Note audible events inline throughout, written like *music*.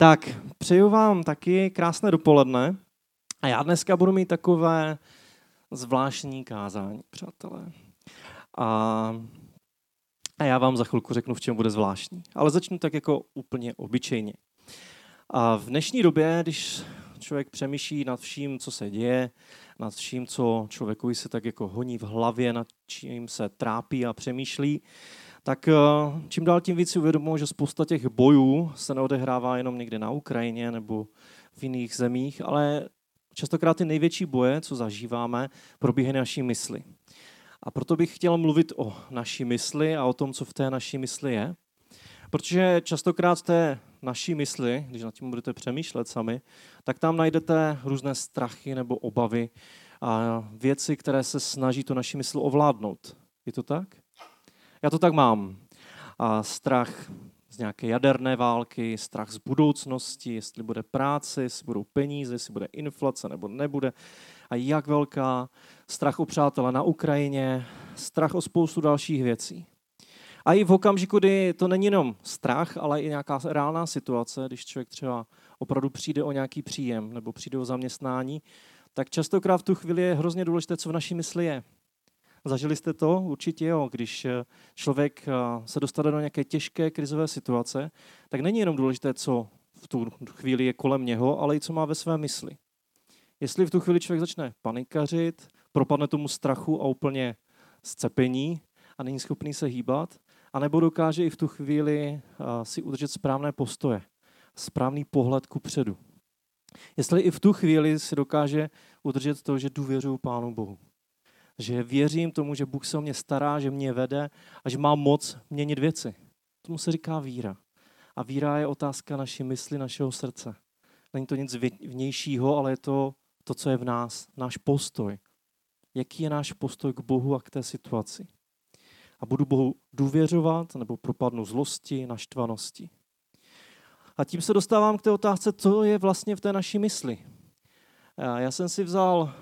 Tak, přeju vám taky krásné dopoledne. A já dneska budu mít takové zvláštní kázání, přátelé. A, a já vám za chvilku řeknu, v čem bude zvláštní. Ale začnu tak jako úplně obyčejně. A v dnešní době, když člověk přemýšlí nad vším, co se děje, nad vším, co člověku se tak jako honí v hlavě, nad čím se trápí a přemýšlí, tak eh, čím dál tím víc si uvědomuji, že spousta těch bojů se neodehrává jenom někde na Ukrajině nebo v jiných zemích, ale častokrát ty největší boje, co zažíváme, probíhají naší mysli. A proto bych chtěl mluvit o naší mysli a o tom, co v té naší mysli je. Protože častokrát v té naší mysli, když nad tím budete přemýšlet sami, tak tam najdete různé strachy nebo obavy a věci, které se snaží to naší mysl ovládnout. Je to tak? Já to tak mám. A strach z nějaké jaderné války, strach z budoucnosti, jestli bude práce, jestli budou peníze, jestli bude inflace nebo nebude a jak velká, strach o přátele na Ukrajině, strach o spoustu dalších věcí. A i v okamžiku, kdy to není jenom strach, ale i nějaká reálná situace, když člověk třeba opravdu přijde o nějaký příjem nebo přijde o zaměstnání, tak častokrát v tu chvíli je hrozně důležité, co v naší mysli je. Zažili jste to? Určitě jo. Když eh, člověk eh, se dostane do nějaké těžké krizové situace, tak není jenom důležité, co v tu chvíli je kolem něho, ale i co má ve své mysli. Jestli v tu chvíli člověk začne panikařit, propadne tomu strachu a úplně scepení a není schopný se hýbat, anebo dokáže i v tu chvíli eh, si udržet správné postoje, správný pohled ku předu. Jestli i v tu chvíli si dokáže udržet to, že důvěřuju Pánu Bohu že věřím tomu, že Bůh se o mě stará, že mě vede a že má moc měnit věci. Tomu se říká víra. A víra je otázka naší mysli, našeho srdce. Není to nic vnějšího, ale je to to, co je v nás, náš postoj. Jaký je náš postoj k Bohu a k té situaci. A budu Bohu důvěřovat nebo propadnu zlosti, naštvanosti. A tím se dostávám k té otázce, co je vlastně v té naší mysli. Já jsem si vzal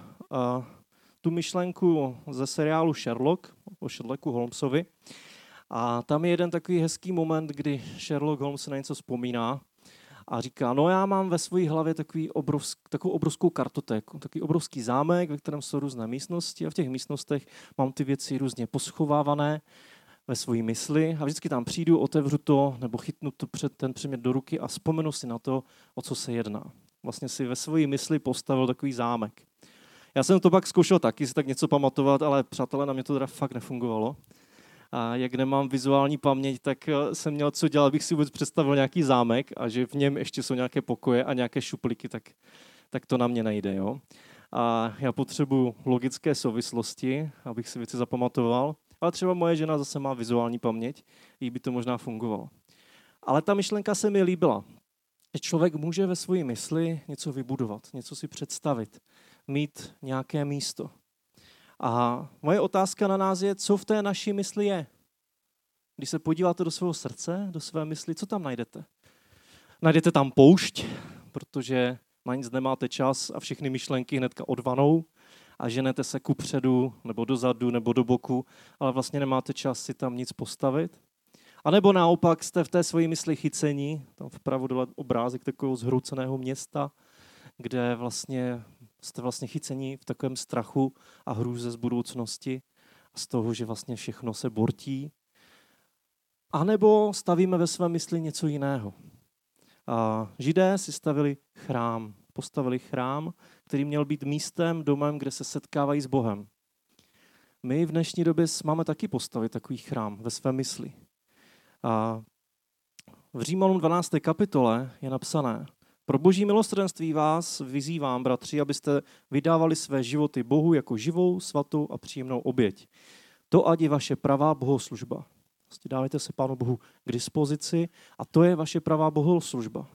tu myšlenku ze seriálu Sherlock, o Sherlocku Holmesovi. A tam je jeden takový hezký moment, kdy Sherlock Holmes na něco vzpomíná a říká, no já mám ve své hlavě takový obrovsk, takovou obrovskou kartotéku, takový obrovský zámek, ve kterém jsou různé místnosti a v těch místnostech mám ty věci různě poschovávané ve své mysli a vždycky tam přijdu, otevřu to nebo chytnu to před ten předmět do ruky a vzpomenu si na to, o co se jedná. Vlastně si ve své mysli postavil takový zámek. Já jsem to pak zkoušel taky si tak něco pamatovat, ale přátelé, na mě to teda fakt nefungovalo. A jak nemám vizuální paměť, tak eh, jsem měl co dělat, abych si vůbec představil nějaký zámek a že v něm ještě jsou nějaké pokoje a nějaké šuplíky, tak, tak to na mě nejde. Jo? A já potřebuji logické souvislosti, abych si věci zapamatoval, ale třeba moje žena zase má vizuální paměť, jí by to možná fungovalo. Ale ta myšlenka se mi líbila, že člověk může ve své mysli něco vybudovat, něco si představit mít nějaké místo. A moje otázka na nás je, co v té naší mysli je. Když se podíváte do svého srdce, do své mysli, co tam najdete? Najdete tam poušť, protože na nic nemáte čas a všechny myšlenky hnedka odvanou a ženete se ku předu, nebo dozadu, nebo do boku, ale vlastně nemáte čas si tam nic postavit. A nebo naopak jste v té své mysli chycení, tam vpravo dole obrázek takového zhrouceného města, kde vlastně jste vlastně chyceni v takovém strachu a hrůze z budoucnosti a z toho, že vlastně všechno se bortí. A nebo stavíme ve své mysli něco jiného. A židé si stavili chrám, postavili chrám, který měl být místem, domem, kde se setkávají s Bohem. My v dnešní době máme taky postavit takový chrám ve své mysli. A v Římanům 12. kapitole je napsané, pro boží milostrenství vás vyzývám, bratři, abyste vydávali své životy Bohu jako živou, svatou a příjemnou oběť. To ať je vaše pravá bohoslužba. Prostě dávajte se Pánu Bohu k dispozici a to je vaše pravá bohoslužba.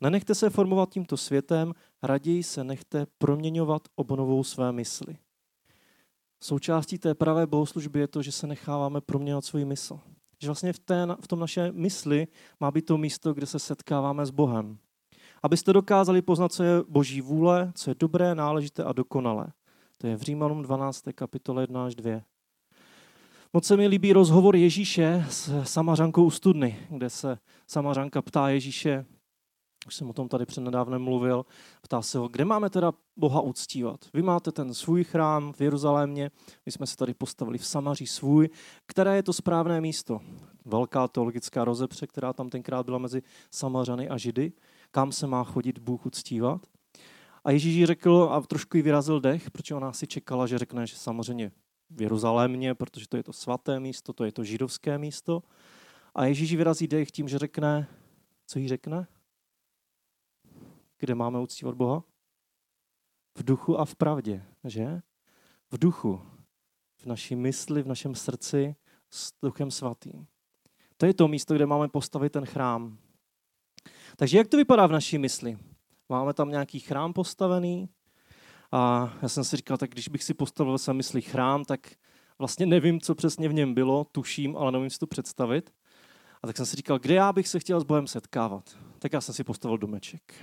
Nenechte se formovat tímto světem, raději se nechte proměňovat obnovou své mysli. Součástí té pravé bohoslužby je to, že se necháváme proměňovat svůj mysl. Že vlastně v, té, v tom naše mysli má být to místo, kde se setkáváme s Bohem abyste dokázali poznat, co je boží vůle, co je dobré, náležité a dokonalé. To je v Římanům 12. kapitole 1 až 2. Moc se mi líbí rozhovor Ježíše s Samařankou u studny, kde se Samařanka ptá Ježíše, už jsem o tom tady přednedávnem mluvil, ptá se ho, kde máme teda Boha uctívat. Vy máte ten svůj chrám v Jeruzalémě, my jsme se tady postavili v Samaří svůj, které je to správné místo. Velká teologická rozepře, která tam tenkrát byla mezi Samařany a Židy, kam se má chodit Bůh uctívat. A Ježíš jí řekl a trošku jí vyrazil dech, protože ona si čekala, že řekne, že samozřejmě v Jeruzalémě, protože to je to svaté místo, to je to židovské místo. A Ježíš vyrazí dech tím, že řekne, co jí řekne? Kde máme uctívat Boha? V duchu a v pravdě, že? V duchu, v naší mysli, v našem srdci s duchem svatým. To je to místo, kde máme postavit ten chrám. Takže jak to vypadá v naší mysli? Máme tam nějaký chrám postavený? A já jsem si říkal, tak když bych si postavil ve své mysli chrám, tak vlastně nevím, co přesně v něm bylo, tuším, ale nevím si to představit. A tak jsem si říkal, kde já bych se chtěl s Bohem setkávat. Tak já jsem si postavil domeček.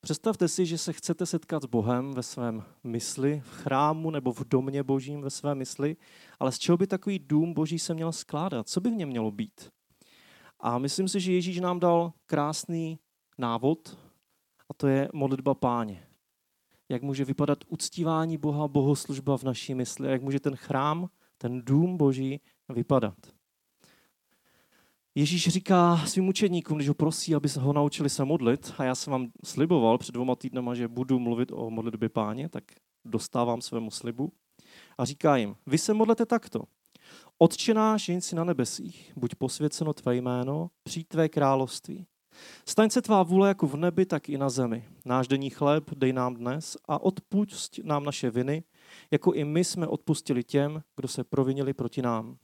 Představte si, že se chcete setkat s Bohem ve svém mysli, v chrámu nebo v domě božím ve své mysli, ale z čeho by takový dům boží se měl skládat? Co by v něm mělo být? A myslím si, že Ježíš nám dal krásný návod a to je modlitba páně. Jak může vypadat uctívání Boha, bohoslužba v naší mysli jak může ten chrám, ten dům boží vypadat. Ježíš říká svým učedníkům, když ho prosí, aby se ho naučili se modlit, a já jsem vám sliboval před dvoma týdnama, že budu mluvit o modlitbě páně, tak dostávám svému slibu. A říká jim, vy se modlete takto. Otče náš, jen si na nebesích, buď posvěceno tvé jméno, přijď tvé království. Staň se tvá vůle jako v nebi, tak i na zemi. Náš denní chléb dej nám dnes a odpust nám naše viny, jako i my jsme odpustili těm, kdo se provinili proti nám.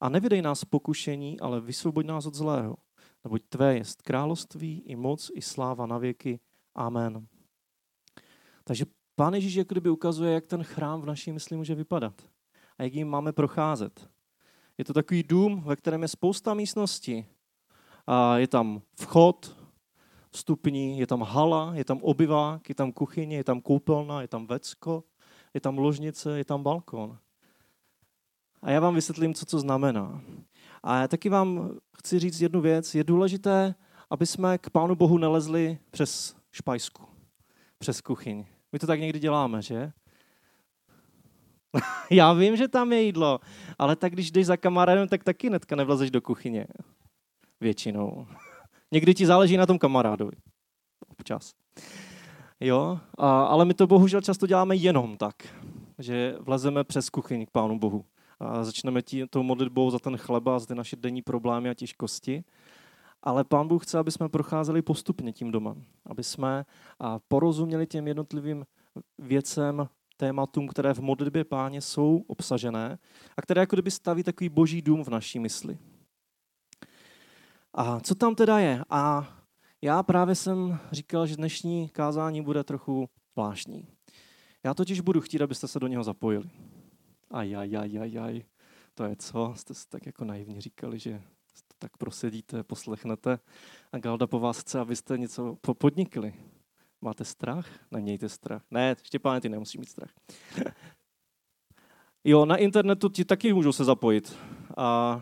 A nevydej nás pokušení, ale vysvoboď nás od zlého. Neboť tvé jest království i moc i sláva na věky. Amen. Takže Pán Ježíš jak kdyby ukazuje, jak ten chrám v naší mysli může vypadat a jak jim máme procházet. Je to takový dům, ve kterém je spousta místností. A je tam vchod, vstupní, je tam hala, je tam obyvák, je tam kuchyně, je tam koupelna, je tam vecko, je tam ložnice, je tam balkon. A já vám vysvětlím, co to znamená. A já taky vám chci říct jednu věc. Je důležité, aby jsme k Pánu Bohu nelezli přes špajsku, přes kuchyň. My to tak někdy děláme, že? *laughs* já vím, že tam je jídlo, ale tak když jdeš za kamarádem, tak taky netka nevlezeš do kuchyně. Většinou. *laughs* Někdy ti záleží na tom kamarádovi. Občas. Jo, a, ale my to bohužel často děláme jenom tak, že vlezeme přes kuchyň k Pánu Bohu a začneme tí, tou modlitbou za ten chleba, za ty naše denní problémy a těžkosti. Ale Pán Bůh chce, aby jsme procházeli postupně tím domem, aby jsme porozuměli těm jednotlivým věcem, tématům, které v modlitbě páně jsou obsažené a které jako kdyby staví takový boží dům v naší mysli. A co tam teda je? A já právě jsem říkal, že dnešní kázání bude trochu zvláštní. Já totiž budu chtít, abyste se do něho zapojili. Ajajajajaj, to je co? Jste si tak jako naivně říkali, že tak prosedíte, poslechnete a Galda po vás chce, abyste něco podnikli. Máte strach? Nemějte strach. Ne, Štěpáne, ty nemusí mít strach. *laughs* jo, na internetu ti taky můžou se zapojit. A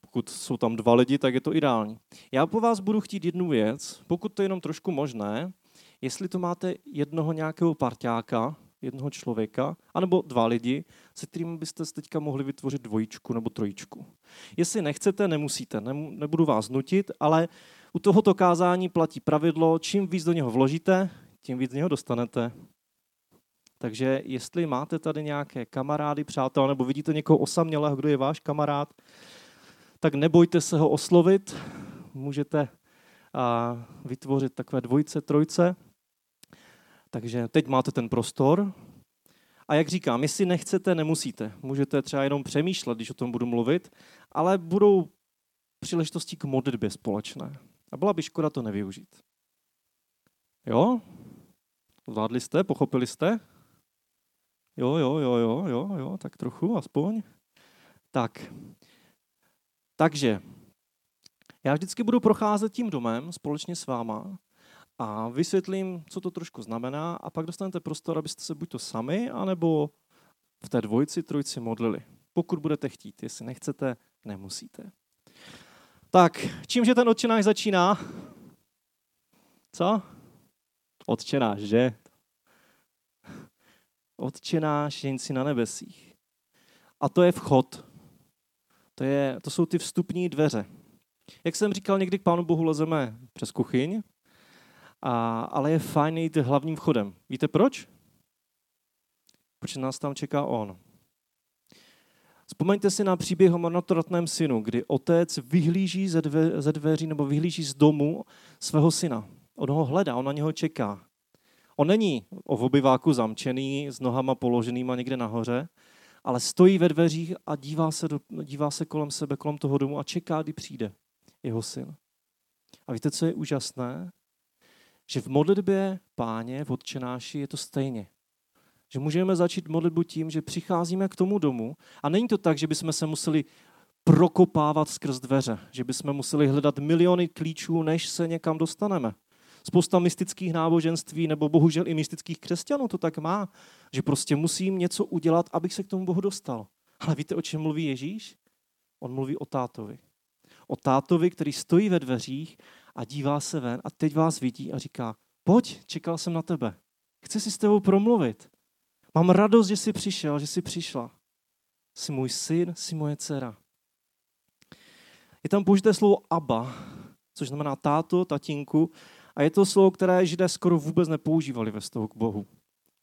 pokud jsou tam dva lidi, tak je to ideální. Já po vás budu chtít jednu věc, pokud to je jenom trošku možné, jestli to máte jednoho nějakého parťáka, jednoho člověka, anebo dva lidi, se kterými byste teďka mohli vytvořit dvojičku nebo trojičku. Jestli nechcete, nemusíte, nebudu vás nutit, ale u tohoto kázání platí pravidlo, čím víc do něho vložíte, tím víc z něho dostanete. Takže jestli máte tady nějaké kamarády, přátel, nebo vidíte někoho osamělého, kdo je váš kamarád, tak nebojte se ho oslovit. Můžete vytvořit takové dvojice, trojce. Takže teď máte ten prostor. A jak říkám, jestli nechcete, nemusíte. Můžete třeba jenom přemýšlet, když o tom budu mluvit, ale budou příležitosti k modlitbě společné. A byla by škoda to nevyužít. Jo? Zvládli jste? Pochopili jste? Jo, jo, jo, jo, jo, jo, tak trochu aspoň. Tak. Takže, já vždycky budu procházet tím domem společně s váma a vysvětlím, co to trošku znamená a pak dostanete prostor, abyste se buď to sami, anebo v té dvojici, trojici modlili. Pokud budete chtít, jestli nechcete, nemusíte. Tak, čímže ten odčináš začíná? Co? Otčenáš, že? Otčenáš jen si na nebesích. A to je vchod. To, je, to jsou ty vstupní dveře. Jak jsem říkal, někdy k Pánu Bohu lezeme přes kuchyň, a, ale je fajn jít hlavním vchodem. Víte proč? Protože nás tam čeká On. Vzpomeňte si na příběh o marnotratném synu, kdy otec vyhlíží ze, dve, ze dveří nebo vyhlíží z domu svého syna. On ho hledá, on na něho čeká. On není o obyváku zamčený, s nohama položenýma někde nahoře, ale stojí ve dveřích a dívá se, do, dívá se kolem sebe, kolem toho domu a čeká, kdy přijde jeho syn. A víte, co je úžasné? Že v modlitbě páně, v odčenáši je to stejně. Že můžeme začít modlitbu tím, že přicházíme k tomu domu a není to tak, že bychom se museli prokopávat skrz dveře, že bychom museli hledat miliony klíčů, než se někam dostaneme. Spousta mystických náboženství nebo bohužel i mystických křesťanů to tak má, že prostě musím něco udělat, abych se k tomu Bohu dostal. Ale víte, o čem mluví Ježíš? On mluví o tátovi. O tátovi, který stojí ve dveřích a dívá se ven a teď vás vidí a říká, pojď, čekal jsem na tebe. Chci si s tebou promluvit. Mám radost, že jsi přišel, že jsi přišla. Jsi můj syn, jsi moje dcera. Je tam použité slovo Abba, což znamená táto, tatínku. A je to slovo, které židé skoro vůbec nepoužívali ve vztahu k Bohu.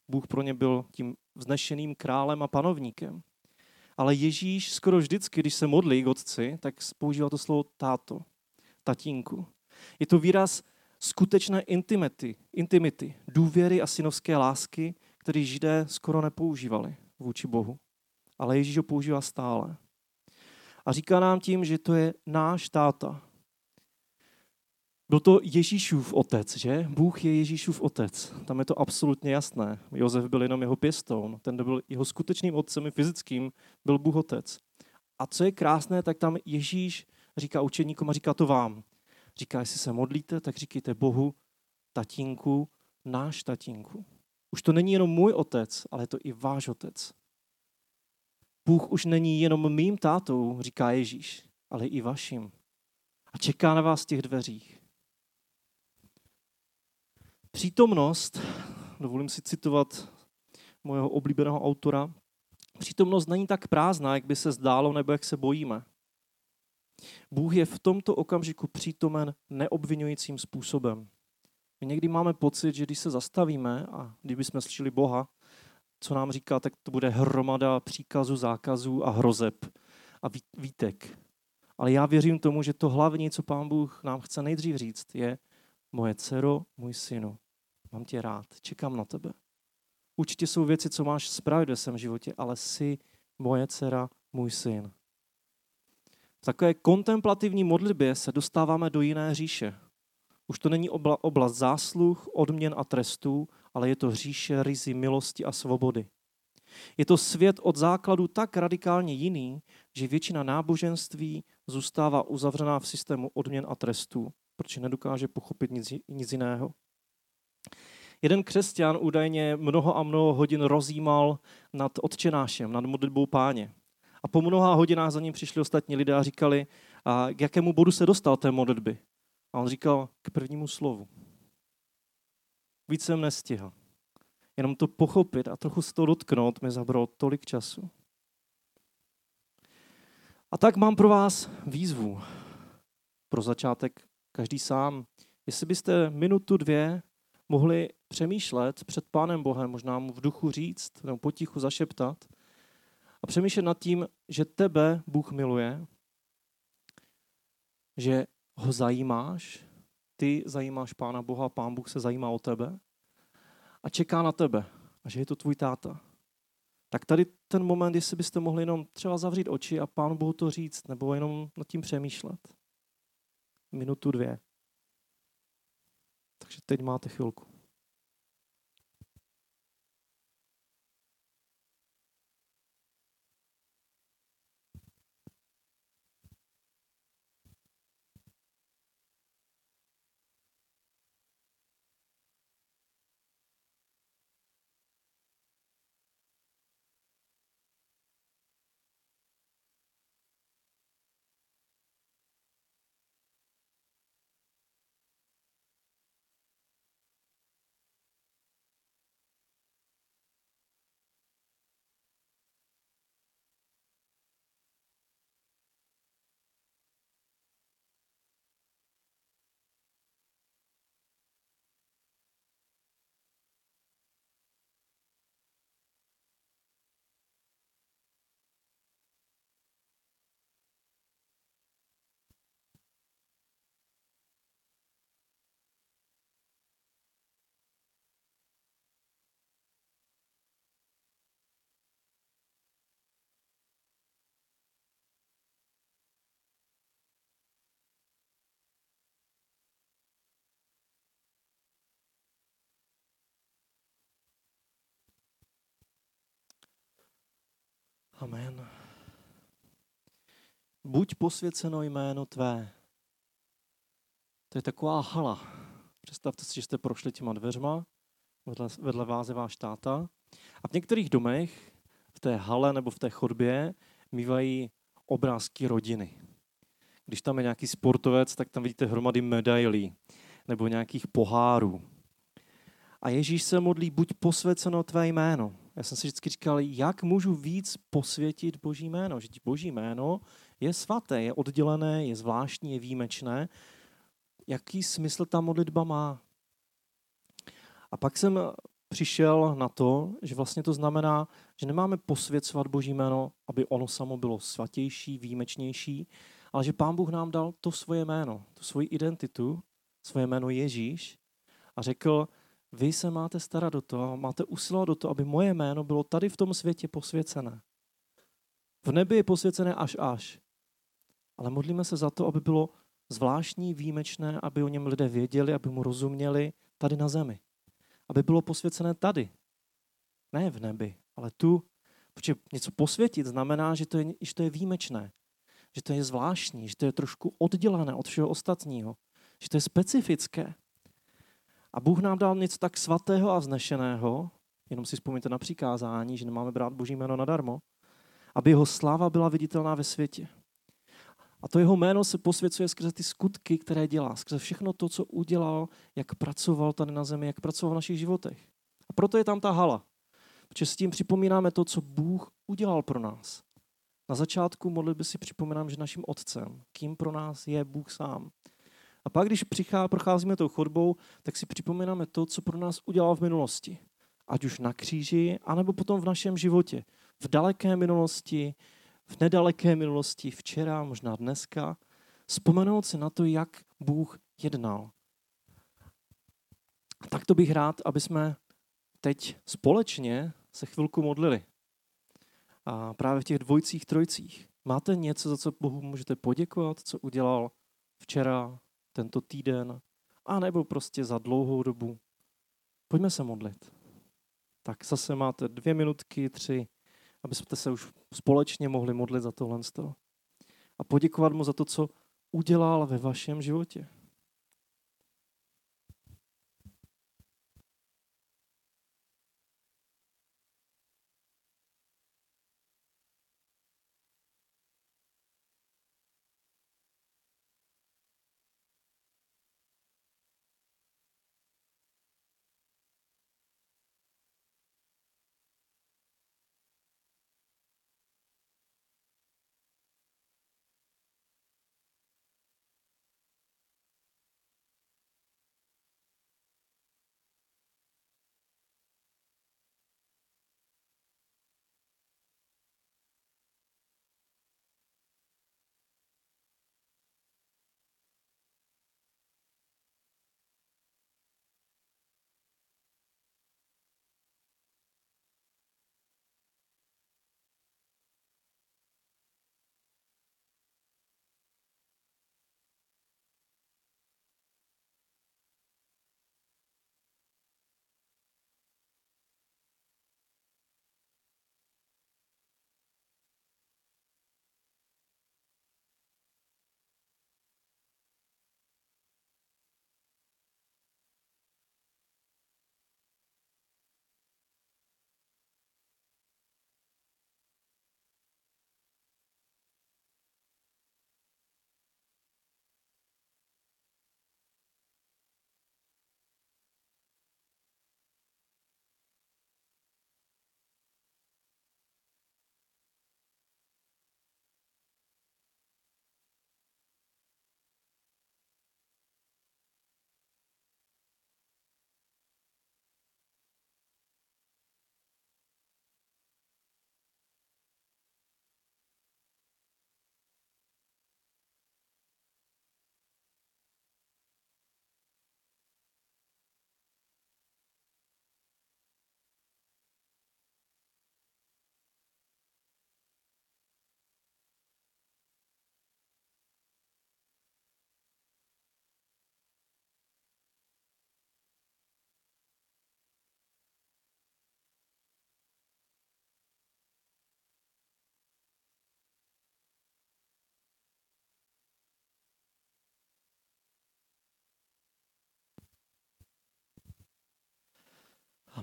Bůh pro ně byl tím vznešeným králem a panovníkem. Ale Ježíš skoro vždycky, když se modlí k otci, tak používá to slovo táto, tatínku. Je to výraz skutečné intimity, intimity, důvěry a synovské lásky, který židé skoro nepoužívali vůči Bohu. Ale Ježíš ho používá stále. A říká nám tím, že to je náš táta. Byl to Ježíšův otec, že? Bůh je Ježíšův otec. Tam je to absolutně jasné. Josef byl jenom jeho pěstoun. Ten, kdo byl jeho skutečným otcem i fyzickým, byl Bůh otec. A co je krásné, tak tam Ježíš říká učeníkům a říká to vám. Říká, jestli se modlíte, tak říkejte Bohu, tatínku, náš tatínku. Už to není jenom můj otec, ale je to i váš otec. Bůh už není jenom mým tátou, říká Ježíš, ale i vaším. A čeká na vás v těch dveřích. Přítomnost, dovolím si citovat mojeho oblíbeného autora, přítomnost není tak prázdná, jak by se zdálo, nebo jak se bojíme. Bůh je v tomto okamžiku přítomen neobvinujícím způsobem. My někdy máme pocit, že když se zastavíme a kdybychom slyšeli Boha, co nám říká, tak to bude hromada příkazů, zákazů a hrozeb a výtek. Ale já věřím tomu, že to hlavní, co Pán Bůh nám chce nejdřív říct, je moje dcero, můj synu, mám tě rád, čekám na tebe. Určitě jsou věci, co máš spravit ve svém životě, ale jsi moje dcera, můj syn. V takové kontemplativní modlitbě se dostáváme do jiné říše. Už to není oblast zásluh, odměn a trestů, ale je to říše rizy milosti a svobody. Je to svět od základu tak radikálně jiný, že většina náboženství zůstává uzavřená v systému odměn a trestů, protože nedokáže pochopit nic, nic jiného. Jeden křesťan údajně mnoho a mnoho hodin rozjímal nad odčenášem, nad modlitbou páně. A po mnoha hodinách za ním přišli ostatní lidé a říkali, a k jakému bodu se dostal té modlitby. A on říkal k prvnímu slovu. Víc jsem nestihl. Jenom to pochopit a trochu z toho dotknout mi zabralo tolik času. A tak mám pro vás výzvu. Pro začátek každý sám. Jestli byste minutu, dvě mohli přemýšlet před Pánem Bohem, možná mu v duchu říct, nebo potichu zašeptat a přemýšlet nad tím, že tebe Bůh miluje, že ho zajímáš, ty zajímáš Pána Boha, Pán Bůh se zajímá o tebe a čeká na tebe a že je to tvůj táta. Tak tady ten moment, jestli byste mohli jenom třeba zavřít oči a Pánu Bohu to říct, nebo jenom nad tím přemýšlet. Minutu, dvě. Takže teď máte chvilku. Amen. Buď posvěceno jméno tvé. To je taková hala. Představte si, že jste prošli těma dveřma, vedle, vedle vás je váš táta. A v některých domech, v té hale nebo v té chodbě, mývají obrázky rodiny. Když tam je nějaký sportovec, tak tam vidíte hromady medailí nebo nějakých pohárů. A Ježíš se modlí, buď posvěceno tvé jméno. Já jsem si vždycky říkal, jak můžu víc posvětit Boží jméno. Že Boží jméno je svaté, je oddělené, je zvláštní, je výjimečné. Jaký smysl ta modlitba má? A pak jsem přišel na to, že vlastně to znamená, že nemáme posvěcovat Boží jméno, aby ono samo bylo svatější, výjimečnější, ale že Pán Bůh nám dal to svoje jméno, tu svoji identitu, svoje jméno Ježíš a řekl, vy se máte starat do toho, máte usilovat do toho, aby moje jméno bylo tady v tom světě posvěcené. V nebi je posvěcené až až. Ale modlíme se za to, aby bylo zvláštní, výjimečné, aby o něm lidé věděli, aby mu rozuměli tady na zemi. Aby bylo posvěcené tady. Ne v nebi, ale tu. Protože něco posvětit znamená, že to je, že to je výjimečné. Že to je zvláštní, že to je trošku oddělené od všeho ostatního. Že to je specifické. A Bůh nám dal něco tak svatého a vznešeného, jenom si vzpomněte na přikázání, že nemáme brát Boží jméno nadarmo, aby jeho sláva byla viditelná ve světě. A to jeho jméno se posvěcuje skrze ty skutky, které dělá, skrze všechno to, co udělal, jak pracoval tady na zemi, jak pracoval v našich životech. A proto je tam ta hala. Protože s tím připomínáme to, co Bůh udělal pro nás. Na začátku modlitby si připomínám, že naším otcem, kým pro nás je Bůh sám. A pak, když přichá, procházíme tou chodbou, tak si připomínáme to, co pro nás udělal v minulosti. Ať už na kříži, anebo potom v našem životě. V daleké minulosti, v nedaleké minulosti, včera, možná dneska. Vzpomenout si na to, jak Bůh jednal. A tak to bych rád, aby jsme teď společně se chvilku modlili. A právě v těch dvojcích, trojcích. Máte něco, za co Bohu můžete poděkovat, co udělal včera, tento týden, a nebo prostě za dlouhou dobu. Pojďme se modlit. Tak zase máte dvě minutky, tři, abyste se už společně mohli modlit za tohle. A poděkovat mu za to, co udělal ve vašem životě.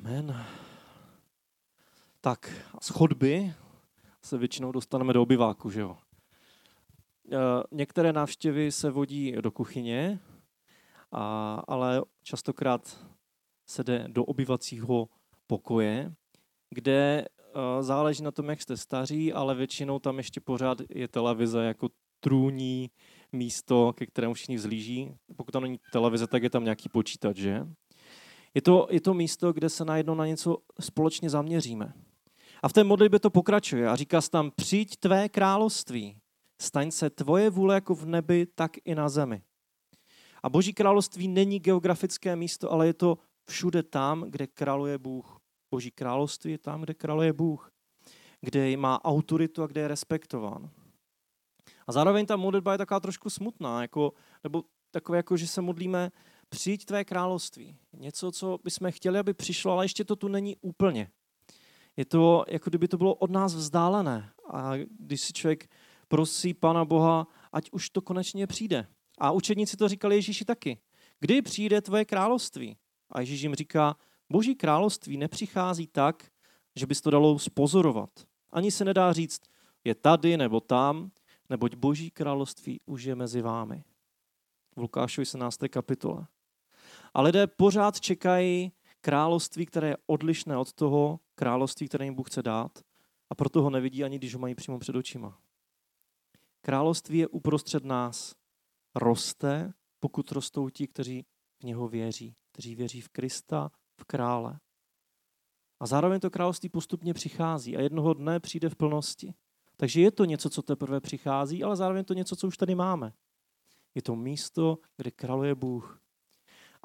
Amen. Tak, z chodby se většinou dostaneme do obyváku, že jo? E, některé návštěvy se vodí do kuchyně, a, ale častokrát se jde do obyvacího pokoje, kde e, záleží na tom, jak jste staří, ale většinou tam ještě pořád je televize jako trůní místo, ke kterému všichni vzlíží. Pokud tam není televize, tak je tam nějaký počítač, že? Je to, je to místo, kde se najednou na něco společně zaměříme. A v té modlitbě to pokračuje a říká se tam, přijď tvé království, staň se tvoje vůle jako v nebi, tak i na zemi. A boží království není geografické místo, ale je to všude tam, kde králuje Bůh. Boží království je tam, kde králuje Bůh, kde má autoritu a kde je respektován. A zároveň ta modlitba je taková trošku smutná, jako, nebo takové, jako, že se modlíme, přijď tvé království. Něco, co bychom chtěli, aby přišlo, ale ještě to tu není úplně. Je to, jako kdyby to bylo od nás vzdálené. A když si člověk prosí Pana Boha, ať už to konečně přijde. A učedníci to říkali Ježíši taky. Kdy přijde tvoje království? A Ježíš jim říká, boží království nepřichází tak, že bys to dalo spozorovat. Ani se nedá říct, je tady nebo tam, neboť boží království už je mezi vámi. V Lukášovi 17. kapitole. A lidé pořád čekají království, které je odlišné od toho království, které jim Bůh chce dát a proto ho nevidí ani, když ho mají přímo před očima. Království je uprostřed nás. Roste, pokud rostou ti, kteří v něho věří, kteří věří v Krista, v krále. A zároveň to království postupně přichází a jednoho dne přijde v plnosti. Takže je to něco, co teprve přichází, ale zároveň to něco, co už tady máme. Je to místo, kde králuje Bůh.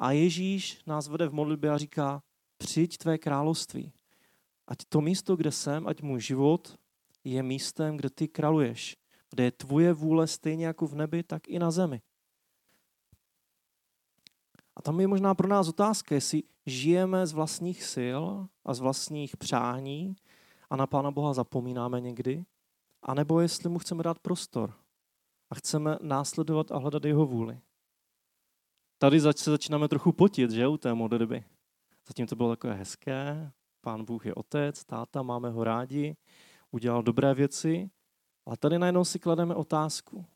A Ježíš nás vede v modlitbě a říká, přijď tvé království. Ať to místo, kde jsem, ať můj život je místem, kde ty králuješ. Kde je tvoje vůle stejně jako v nebi, tak i na zemi. A tam je možná pro nás otázka, jestli žijeme z vlastních sil a z vlastních přání a na Pána Boha zapomínáme někdy, anebo jestli mu chceme dát prostor a chceme následovat a hledat jeho vůli. Tady se začínáme trochu potit, že, u té modlitby. Zatím to bylo takové hezké, pán Bůh je otec, táta, máme ho rádi, udělal dobré věci, ale tady najednou si klademe otázku.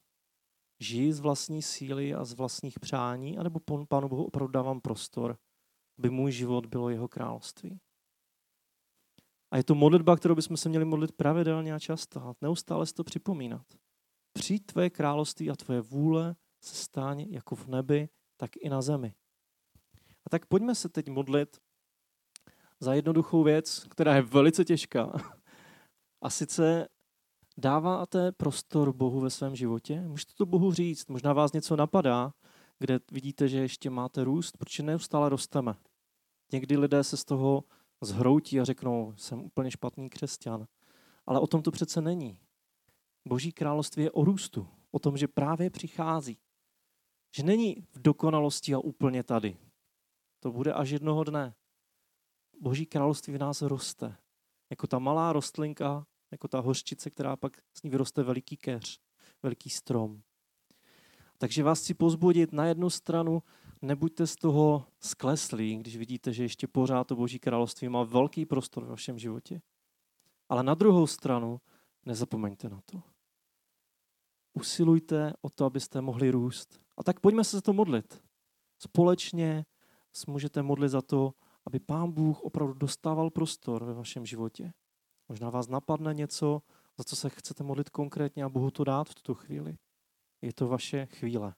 Žiji z vlastní síly a z vlastních přání, anebo pánu Bohu opravdu dávám prostor, aby můj život bylo jeho království. A je to modlitba, kterou bychom se měli modlit pravidelně a často a neustále si to připomínat. Přijď tvoje království a tvoje vůle se stane jako v nebi, tak i na zemi. A tak pojďme se teď modlit za jednoduchou věc, která je velice těžká. A sice dáváte prostor Bohu ve svém životě? Můžete to Bohu říct, možná vás něco napadá, kde vidíte, že ještě máte růst, protože neustále rosteme. Někdy lidé se z toho zhroutí a řeknou, jsem úplně špatný křesťan. Ale o tom to přece není. Boží království je o růstu, o tom, že právě přichází. Že není v dokonalosti a úplně tady. To bude až jednoho dne. Boží království v nás roste. Jako ta malá rostlinka, jako ta hořčice, která pak z ní vyroste veliký keř, veliký strom. Takže vás chci pozbudit na jednu stranu, nebuďte z toho skleslí, když vidíte, že ještě pořád to Boží království má velký prostor v vašem životě. Ale na druhou stranu nezapomeňte na to. Usilujte o to, abyste mohli růst. A tak pojďme se za to modlit. Společně můžete modlit za to, aby Pán Bůh opravdu dostával prostor ve vašem životě. Možná vás napadne něco, za co se chcete modlit konkrétně a Bohu to dát v tuto chvíli. Je to vaše chvíle.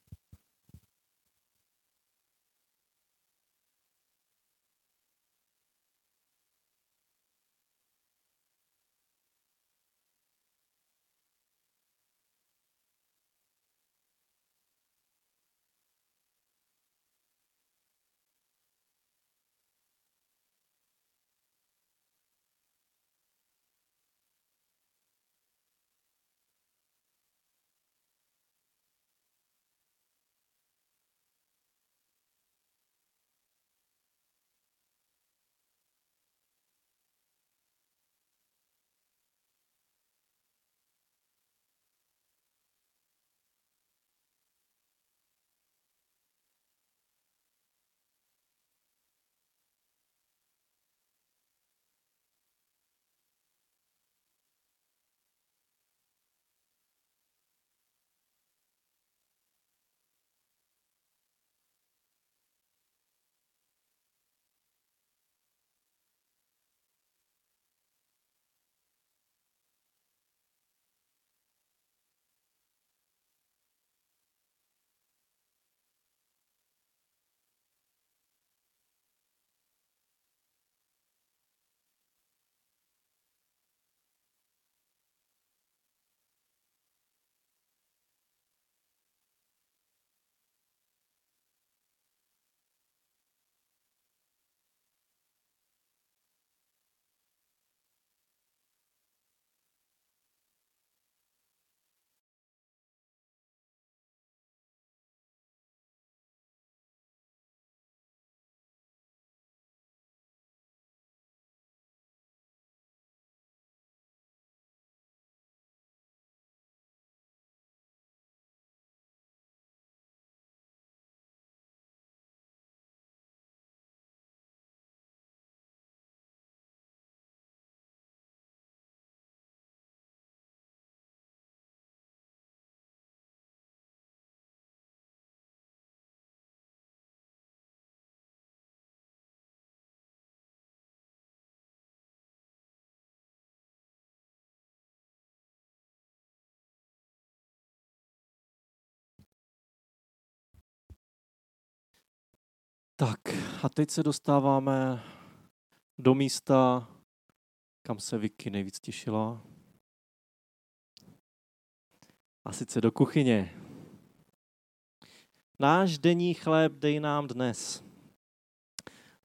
Tak a teď se dostáváme do místa, kam se Vicky nejvíc těšila. A sice do kuchyně. Náš denní chléb dej nám dnes.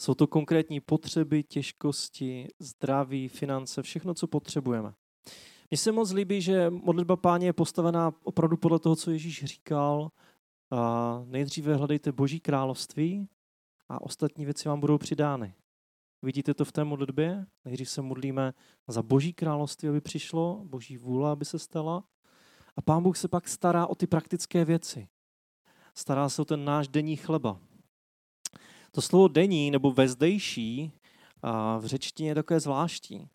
Jsou to konkrétní potřeby, těžkosti, zdraví, finance, všechno, co potřebujeme. Mně se moc líbí, že modlitba páně je postavená opravdu podle toho, co Ježíš říkal. A nejdříve hledejte Boží království a ostatní věci vám budou přidány. Vidíte to v té modlitbě? Nejdřív se modlíme za Boží království, aby přišlo, Boží vůle, aby se stala. A Pán Bůh se pak stará o ty praktické věci. Stará se o ten náš denní chleba. To slovo denní nebo vezdejší v řečtině je takové zvláštní.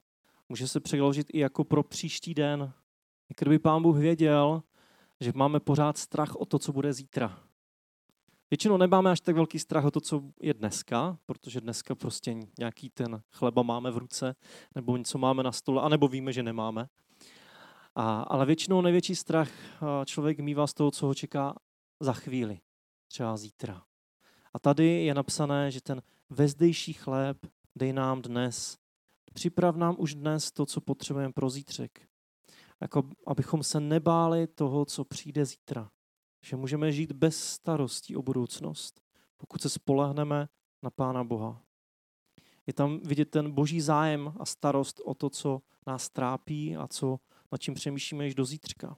Může se přeložit i jako pro příští den. Kdyby Pán Bůh věděl, že máme pořád strach o to, co bude zítra. Většinou nemáme až tak velký strach o to, co je dneska, protože dneska prostě nějaký ten chleba máme v ruce, nebo něco máme na stole, anebo víme, že nemáme. A, ale většinou největší strach člověk mývá z toho, co ho čeká za chvíli, třeba zítra. A tady je napsané, že ten vezdejší chléb dej nám dnes. Připrav nám už dnes to, co potřebujeme pro zítřek. Jako, abychom se nebáli toho, co přijde zítra. Že můžeme žít bez starostí o budoucnost, pokud se spolehneme na Pána Boha. Je tam vidět ten boží zájem a starost o to, co nás trápí a co, nad čím přemýšlíme již do zítřka.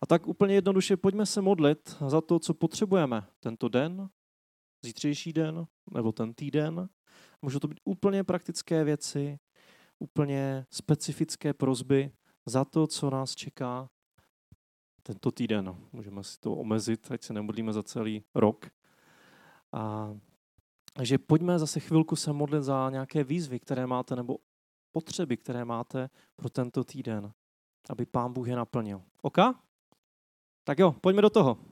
A tak úplně jednoduše pojďme se modlit za to, co potřebujeme tento den, zítřejší den nebo ten týden. Můžou to být úplně praktické věci, úplně specifické prozby za to, co nás čeká tento týden. Můžeme si to omezit, ať se nemodlíme za celý rok. A, takže pojďme zase chvilku se modlit za nějaké výzvy, které máte, nebo potřeby, které máte pro tento týden, aby Pán Bůh je naplnil. OK? Tak jo, pojďme do toho.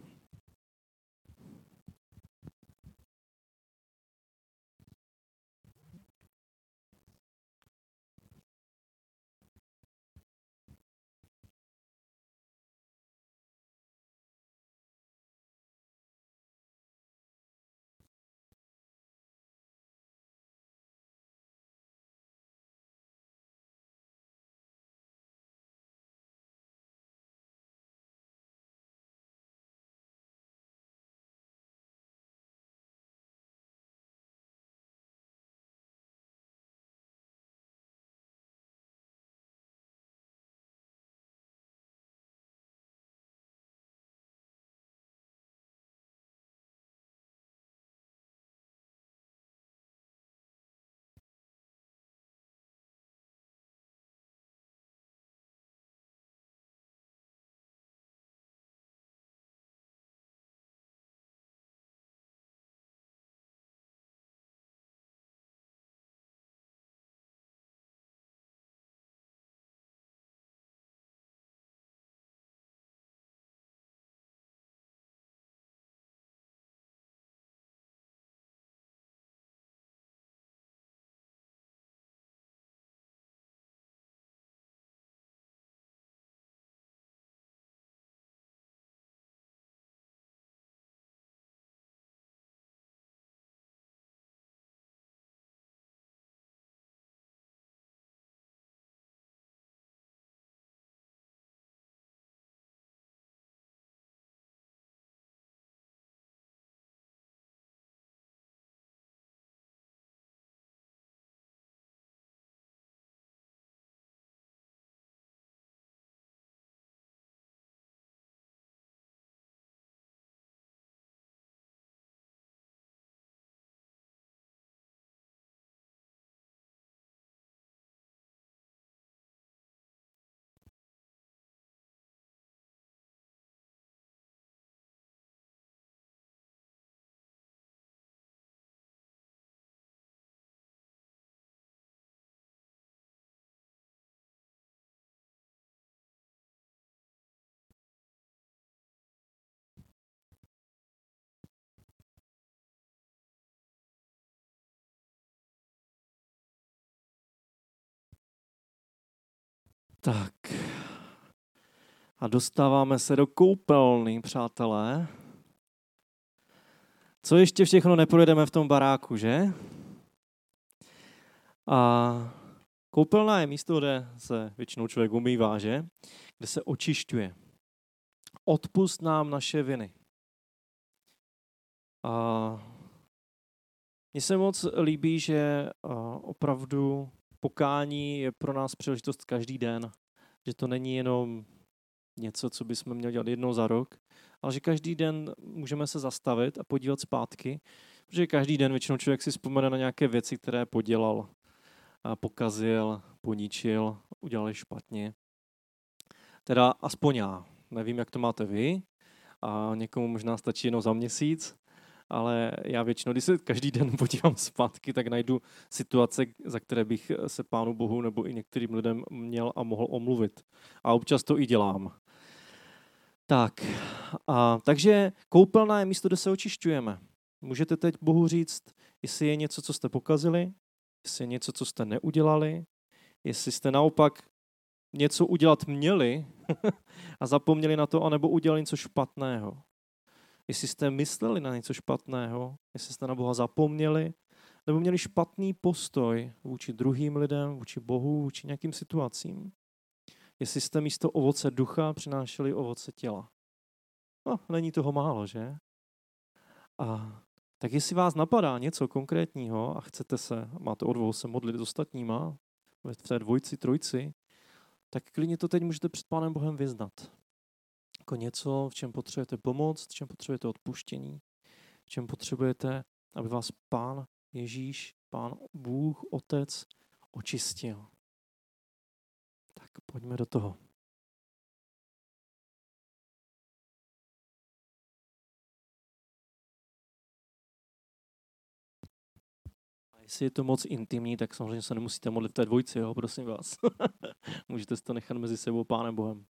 Tak. A dostáváme se do koupelny, přátelé. Co ještě všechno neprojedeme v tom baráku, že? A koupelna je místo, kde se většinou člověk umývá, že? Kde se očišťuje. Odpust nám naše viny. A mně se moc líbí, že opravdu pokání je pro nás příležitost každý den. Že to není jenom něco, co bychom měli dělat jednou za rok, ale že každý den můžeme se zastavit a podívat zpátky, protože každý den většinou člověk si vzpomene na nějaké věci, které podělal, pokazil, poničil, udělal špatně. Teda aspoň já. Nevím, jak to máte vy, a někomu možná stačí jenom za měsíc, ale já většinou, když se každý den *laughs* podívám zpátky, tak najdu situace, za které bych se Pánu Bohu nebo i některým lidem měl a mohl omluvit. A občas to i dělám. Tak, a, takže koupelna je místo, kde se očišťujeme. Můžete teď Bohu říct, jestli je něco, co jste pokazili, jestli je něco, co jste neudělali, jestli jste naopak něco udělat měli *laughs* a zapomněli na to, anebo udělali něco špatného. Jestli jste mysleli na něco špatného, jestli jste na Boha zapomněli, nebo měli špatný postoj vůči druhým lidem, vůči Bohu, vůči nějakým situacím. Jestli jste místo ovoce ducha přinášeli ovoce těla. No, není toho málo, že? A tak jestli vás napadá něco konkrétního a chcete se, máte odvahu se modlit s ostatníma, v té dvojci, trojci, tak klidně to teď můžete před Pánem Bohem vyznat. Jako něco, v čem potřebujete pomoc, v čem potřebujete odpuštění, v čem potřebujete, aby vás Pán Ježíš, Pán Bůh, Otec očistil. Tak pojďme do toho. jestli je to moc intimní, tak samozřejmě se nemusíte modlit v té dvojci, jo, prosím vás. *laughs* Můžete si to nechat mezi sebou Pánem Bohem.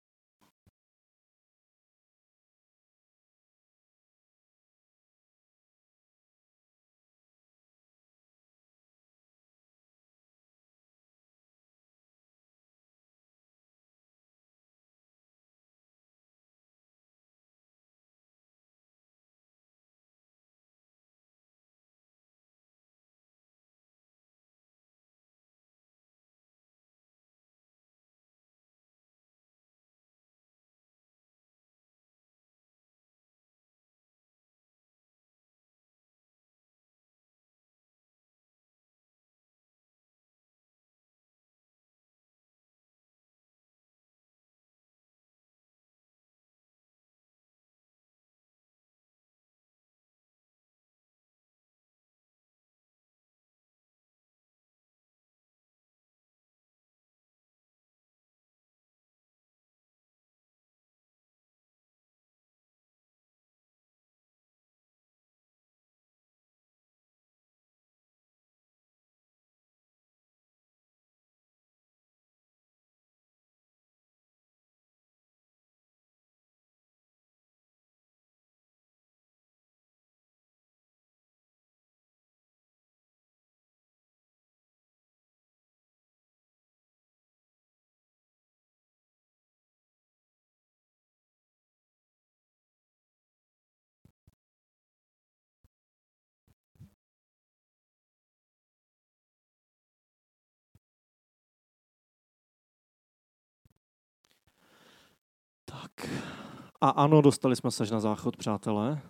A ano, dostali jsme se na záchod, přátelé.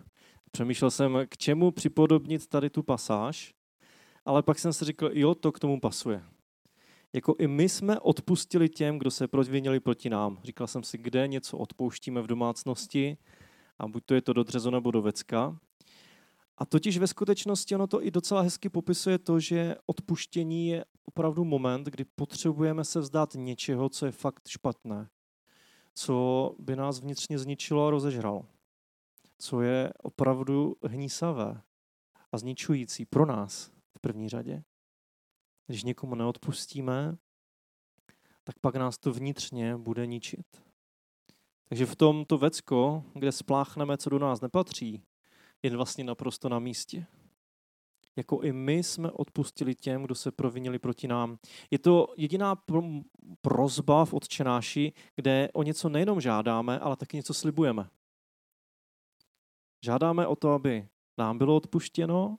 Přemýšlel jsem, k čemu připodobnit tady tu pasáž, ale pak jsem si řekl, jo, to k tomu pasuje. Jako i my jsme odpustili těm, kdo se provinili proti nám. Říkal jsem si, kde něco odpouštíme v domácnosti, a buď to je to do dřezo nebo do vecka. A totiž ve skutečnosti ono to i docela hezky popisuje to, že odpuštění je opravdu moment, kdy potřebujeme se vzdát něčeho, co je fakt špatné co by nás vnitřně zničilo a rozežralo. Co je opravdu hnísavé a zničující pro nás v první řadě. Když někomu neodpustíme, tak pak nás to vnitřně bude ničit. Takže v tomto vecko, kde spláchneme, co do nás nepatří, je vlastně naprosto na místě jako i my jsme odpustili těm, kdo se provinili proti nám. Je to jediná prozba v odčenáši, kde o něco nejenom žádáme, ale taky něco slibujeme. Žádáme o to, aby nám bylo odpuštěno,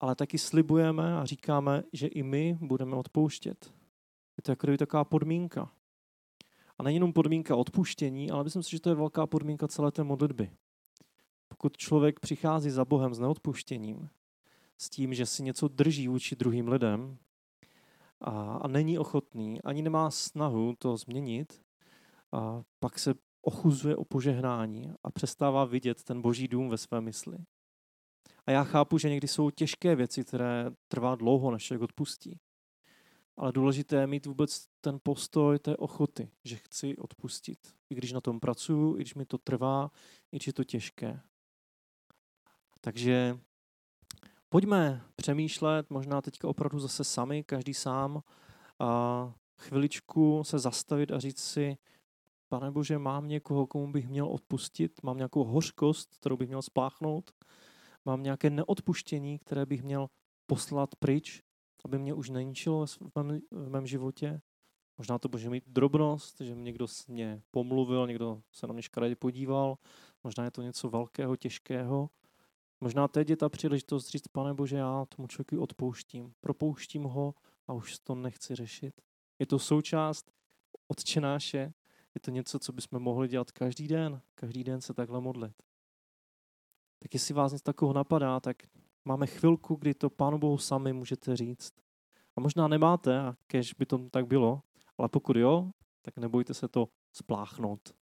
ale taky slibujeme a říkáme, že i my budeme odpouštět. Je to jako taková podmínka. A není jenom podmínka odpuštění, ale myslím si, že to je velká podmínka celé té modlitby. Pokud člověk přichází za Bohem s neodpuštěním, s tím, že si něco drží vůči druhým lidem a, a není ochotný, ani nemá snahu to změnit, a pak se ochuzuje o požehnání a přestává vidět ten boží dům ve své mysli. A já chápu, že někdy jsou těžké věci, které trvá dlouho, než člověk odpustí. Ale důležité je mít vůbec ten postoj té ochoty, že chci odpustit. I když na tom pracuju, i když mi to trvá, i když je to těžké. Takže pojďme přemýšlet, možná teďka opravdu zase sami, každý sám, a chviličku se zastavit a říct si, pane Bože, mám někoho, komu bych měl odpustit, mám nějakou hořkost, kterou bych měl spláchnout, mám nějaké neodpuštění, které bych měl poslat pryč, aby mě už neničilo v mém, v mém životě. Možná to může mít drobnost, že někdo mě pomluvil, někdo se na mě škaredě podíval, možná je to něco velkého, těžkého. Možná teď je ta příležitost říct, pane Bože, já tomu člověku odpouštím, propouštím ho a už to nechci řešit. Je to součást odčenáše, je to něco, co bychom mohli dělat každý den, každý den se takhle modlit. Tak jestli vás něco takového napadá, tak máme chvilku, kdy to Pánu Bohu sami můžete říct. A možná nemáte, a kež by to tak bylo, ale pokud jo, tak nebojte se to spláchnout.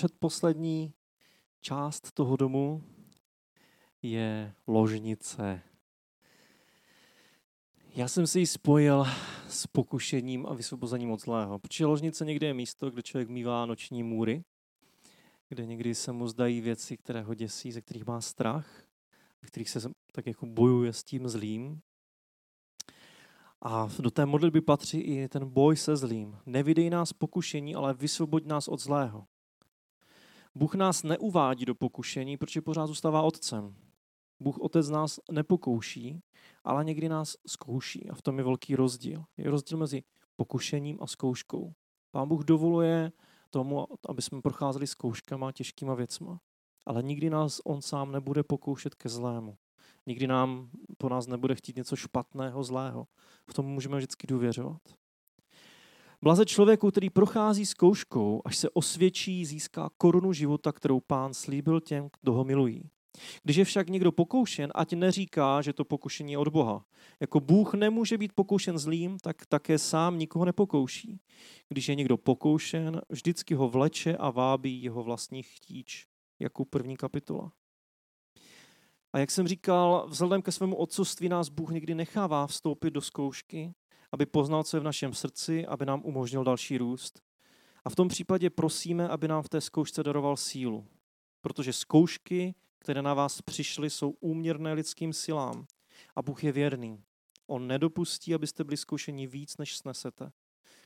Předposlední část toho domu je ložnice. Já jsem si ji spojil s pokušením a vysvobozením od zlého, protože ložnice někde je místo, kde člověk mývá noční můry, kde někdy se mu zdají věci, které ho děsí, ze kterých má strach, ve kterých se tak jako bojuje s tím zlým. A do té modlitby patří i ten boj se zlým. Nevidej nás pokušení, ale vysvoboď nás od zlého. Bůh nás neuvádí do pokušení, protože pořád zůstává otcem. Bůh otec nás nepokouší, ale někdy nás zkouší. A v tom je velký rozdíl. Je rozdíl mezi pokušením a zkouškou. Pán Bůh dovoluje tomu, aby jsme procházeli zkouškama, těžkýma věcma. Ale nikdy nás on sám nebude pokoušet ke zlému. Nikdy nám po nás nebude chtít něco špatného, zlého. V tom můžeme vždycky důvěřovat. Blaze člověku, který prochází zkouškou, až se osvědčí, získá korunu života, kterou pán slíbil těm, kdo ho milují. Když je však někdo pokoušen, ať neříká, že to pokušení je od Boha. Jako Bůh nemůže být pokoušen zlým, tak také sám nikoho nepokouší. Když je někdo pokoušen, vždycky ho vleče a vábí jeho vlastní chtíč. Jako první kapitola. A jak jsem říkal, vzhledem ke svému otcovství nás Bůh někdy nechává vstoupit do zkoušky, aby poznal, co je v našem srdci, aby nám umožnil další růst. A v tom případě prosíme, aby nám v té zkoušce daroval sílu. Protože zkoušky, které na vás přišly, jsou úměrné lidským silám. A Bůh je věrný. On nedopustí, abyste byli zkoušeni víc, než snesete.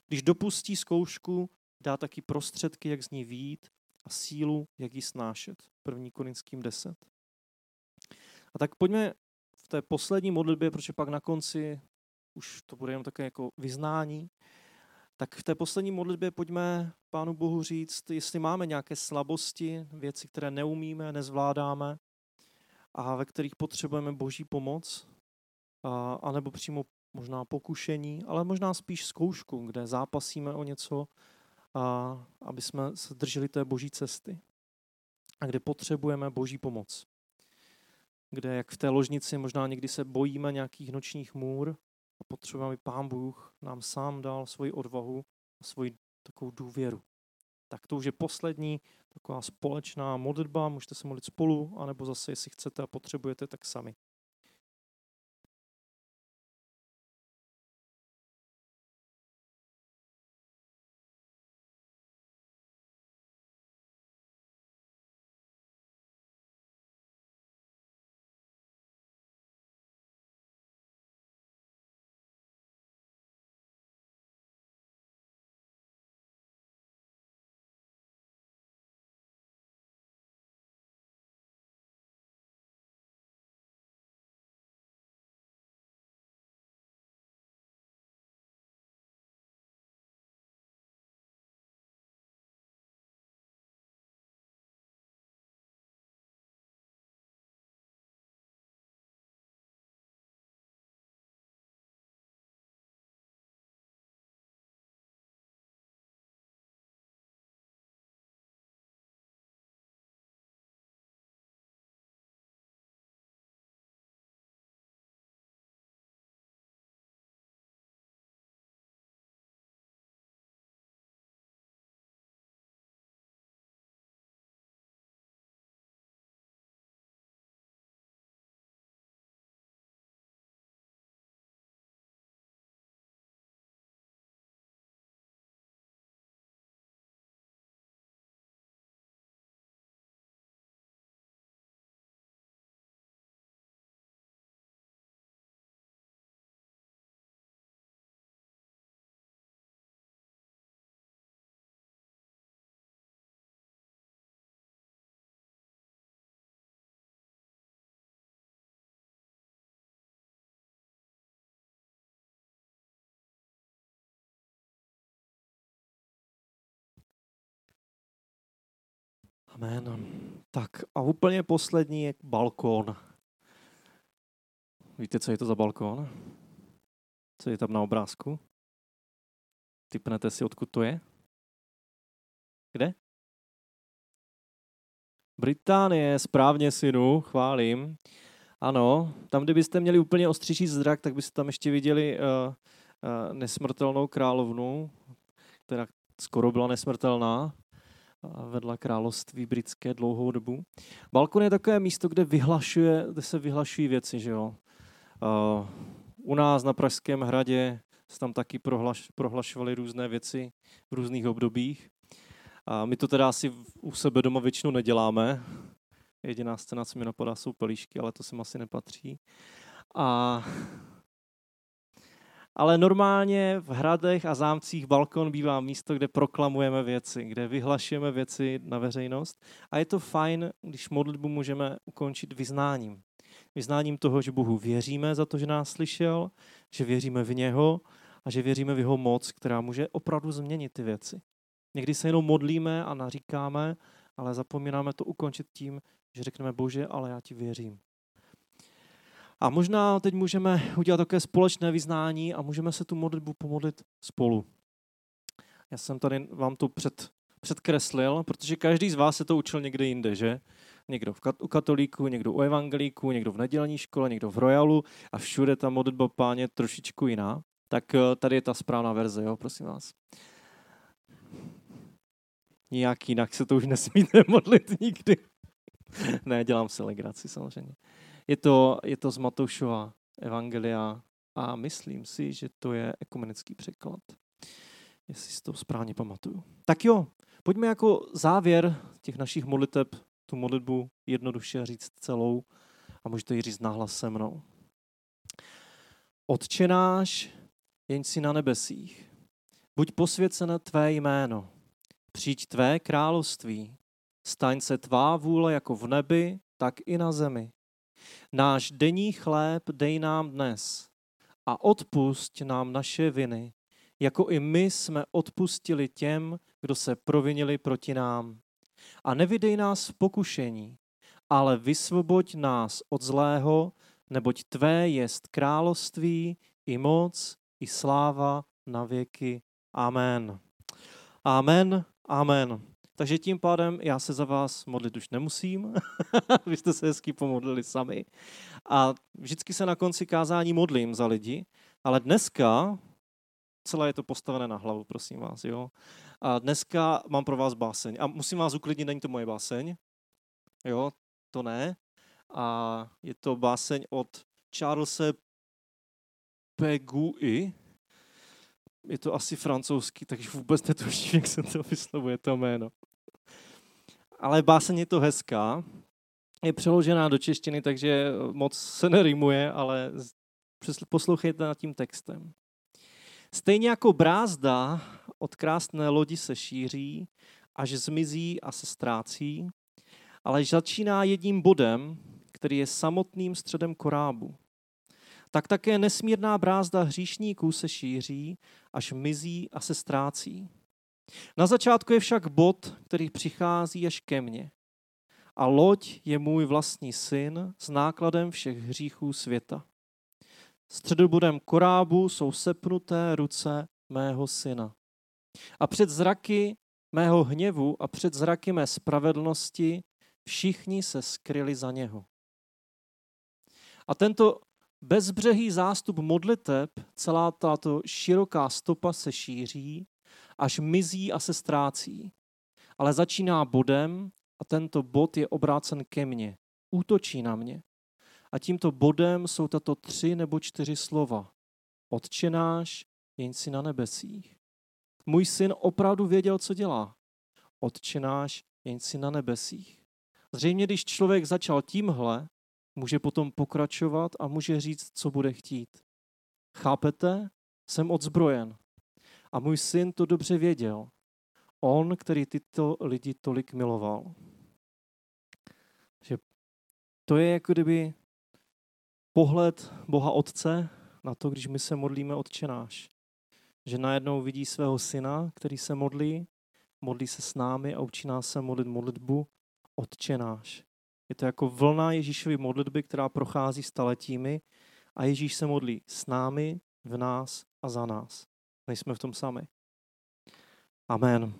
Když dopustí zkoušku, dá taky prostředky, jak z ní výjít a sílu, jak ji snášet. 1. Korinským 10. A tak pojďme v té poslední modlitbě, protože pak na konci už to bude jenom také jako vyznání, tak v té poslední modlitbě pojďme Pánu Bohu říct, jestli máme nějaké slabosti, věci, které neumíme, nezvládáme a ve kterých potřebujeme Boží pomoc, a, anebo přímo možná pokušení, ale možná spíš zkoušku, kde zápasíme o něco, aby jsme se drželi té Boží cesty a kde potřebujeme Boží pomoc. Kde, jak v té ložnici, možná někdy se bojíme nějakých nočních můr, a potřebujeme, aby Pán Bůh nám sám dal svoji odvahu a svoji takovou důvěru. Tak to už je poslední taková společná modlitba, můžete se modlit spolu, anebo zase, jestli chcete a potřebujete, tak sami. Amen. Tak a úplně poslední je balkón. Víte, co je to za balkón? Co je tam na obrázku? Typnete si, odkud to je? Kde? Británie, správně synu, chválím. Ano, tam, kdybyste měli úplně ostřejší zrak, tak byste tam ještě viděli uh, uh, nesmrtelnou královnu, která skoro byla nesmrtelná vedla království britské dlouhou dobu. Balkon je takové místo, kde, vyhlašuje, kde se vyhlašují věci. Že jo? Uh, u nás na Pražském hradě se tam taky prohlaš, prohlašovaly různé věci v různých obdobích. A my to teda asi u sebe doma většinou neděláme. Jediná scéna, co mi napadá, jsou pelíšky, ale to sem asi nepatří. A ale normálně v hradech a zámcích balkon bývá místo, kde proklamujeme věci, kde vyhlašujeme věci na veřejnost. A je to fajn, když modlitbu můžeme ukončit vyznáním. Vyznáním toho, že Bohu věříme za to, že nás slyšel, že věříme v něho a že věříme v jeho moc, která může opravdu změnit ty věci. Někdy se jenom modlíme a naříkáme, ale zapomínáme to ukončit tím, že řekneme Bože, ale já ti věřím. A možná teď můžeme udělat také společné vyznání a můžeme se tu modlitbu pomodlit spolu. Já jsem tady vám to před, předkreslil, protože každý z vás se to učil někde jinde, že? někdo v kat- u katolíků, někdo u evangelíků, někdo v nedělní škole, někdo v royalu a všude ta modlitba páně trošičku jiná. Tak eh, tady je ta správná verze, jo, prosím vás. Nijak jinak se to už nesmíte *laughs* modlit nikdy. ne, dělám se legraci samozřejmě. Je to, je to z Matoušova evangelia a myslím si, že to je ekumenický překlad. Jestli si to správně pamatuju. Tak jo, pojďme jako závěr těch našich modliteb tu modlitbu jednoduše říct celou a můžete ji říct nahlas se mnou. Otče náš, jen si na nebesích, buď posvěcené tvé jméno, přijď tvé království, staň se tvá vůle jako v nebi, tak i na zemi. Náš denní chléb dej nám dnes a odpusť nám naše viny, jako i my jsme odpustili těm, kdo se provinili proti nám. A nevydej nás v pokušení, ale vysvoboď nás od zlého, neboť tvé jest království i moc i sláva na věky. Amen. Amen. Amen. Takže tím pádem já se za vás modlit už nemusím. *laughs* Vy jste se hezky pomodlili sami. A vždycky se na konci kázání modlím za lidi, ale dneska celé je to postavené na hlavu, prosím vás. Jo? A dneska mám pro vás báseň. A musím vás uklidnit, není to moje báseň. Jo, to ne. A je to báseň od Charlesa Pegui. Je to asi francouzský, takže vůbec netuším, jak se to vyslovuje, to jméno. Ale báseň je to hezká. Je přeložená do češtiny, takže moc se nerýmuje, ale poslouchejte nad tím textem. Stejně jako brázda od krásné lodi se šíří, až zmizí a se ztrácí, ale začíná jedním bodem, který je samotným středem korábu. Tak také nesmírná brázda hříšníků se šíří, až mizí a se ztrácí. Na začátku je však bod, který přichází až ke mně. A loď je můj vlastní syn s nákladem všech hříchů světa. Středobodem korábu jsou sepnuté ruce mého syna. A před zraky mého hněvu a před zraky mé spravedlnosti všichni se skryli za něho. A tento bezbřehý zástup modliteb, celá tato široká stopa se šíří, až mizí a se ztrácí. Ale začíná bodem a tento bod je obrácen ke mně. Útočí na mě. A tímto bodem jsou tato tři nebo čtyři slova. Otče náš, jen si na nebesích. Můj syn opravdu věděl, co dělá. Otče náš, jen si na nebesích. Zřejmě, když člověk začal tímhle, může potom pokračovat a může říct, co bude chtít. Chápete? Jsem odzbrojen. A můj syn to dobře věděl. On, který tyto lidi tolik miloval. Že to je jako kdyby pohled Boha Otce na to, když my se modlíme odčenáš. Že najednou vidí svého syna, který se modlí, modlí se s námi a učí nás se modlit modlitbu odčenáš. Je to jako vlna Ježíšovy modlitby, která prochází staletími a Ježíš se modlí s námi, v nás a za nás. Nejsme v tom sami. Amen.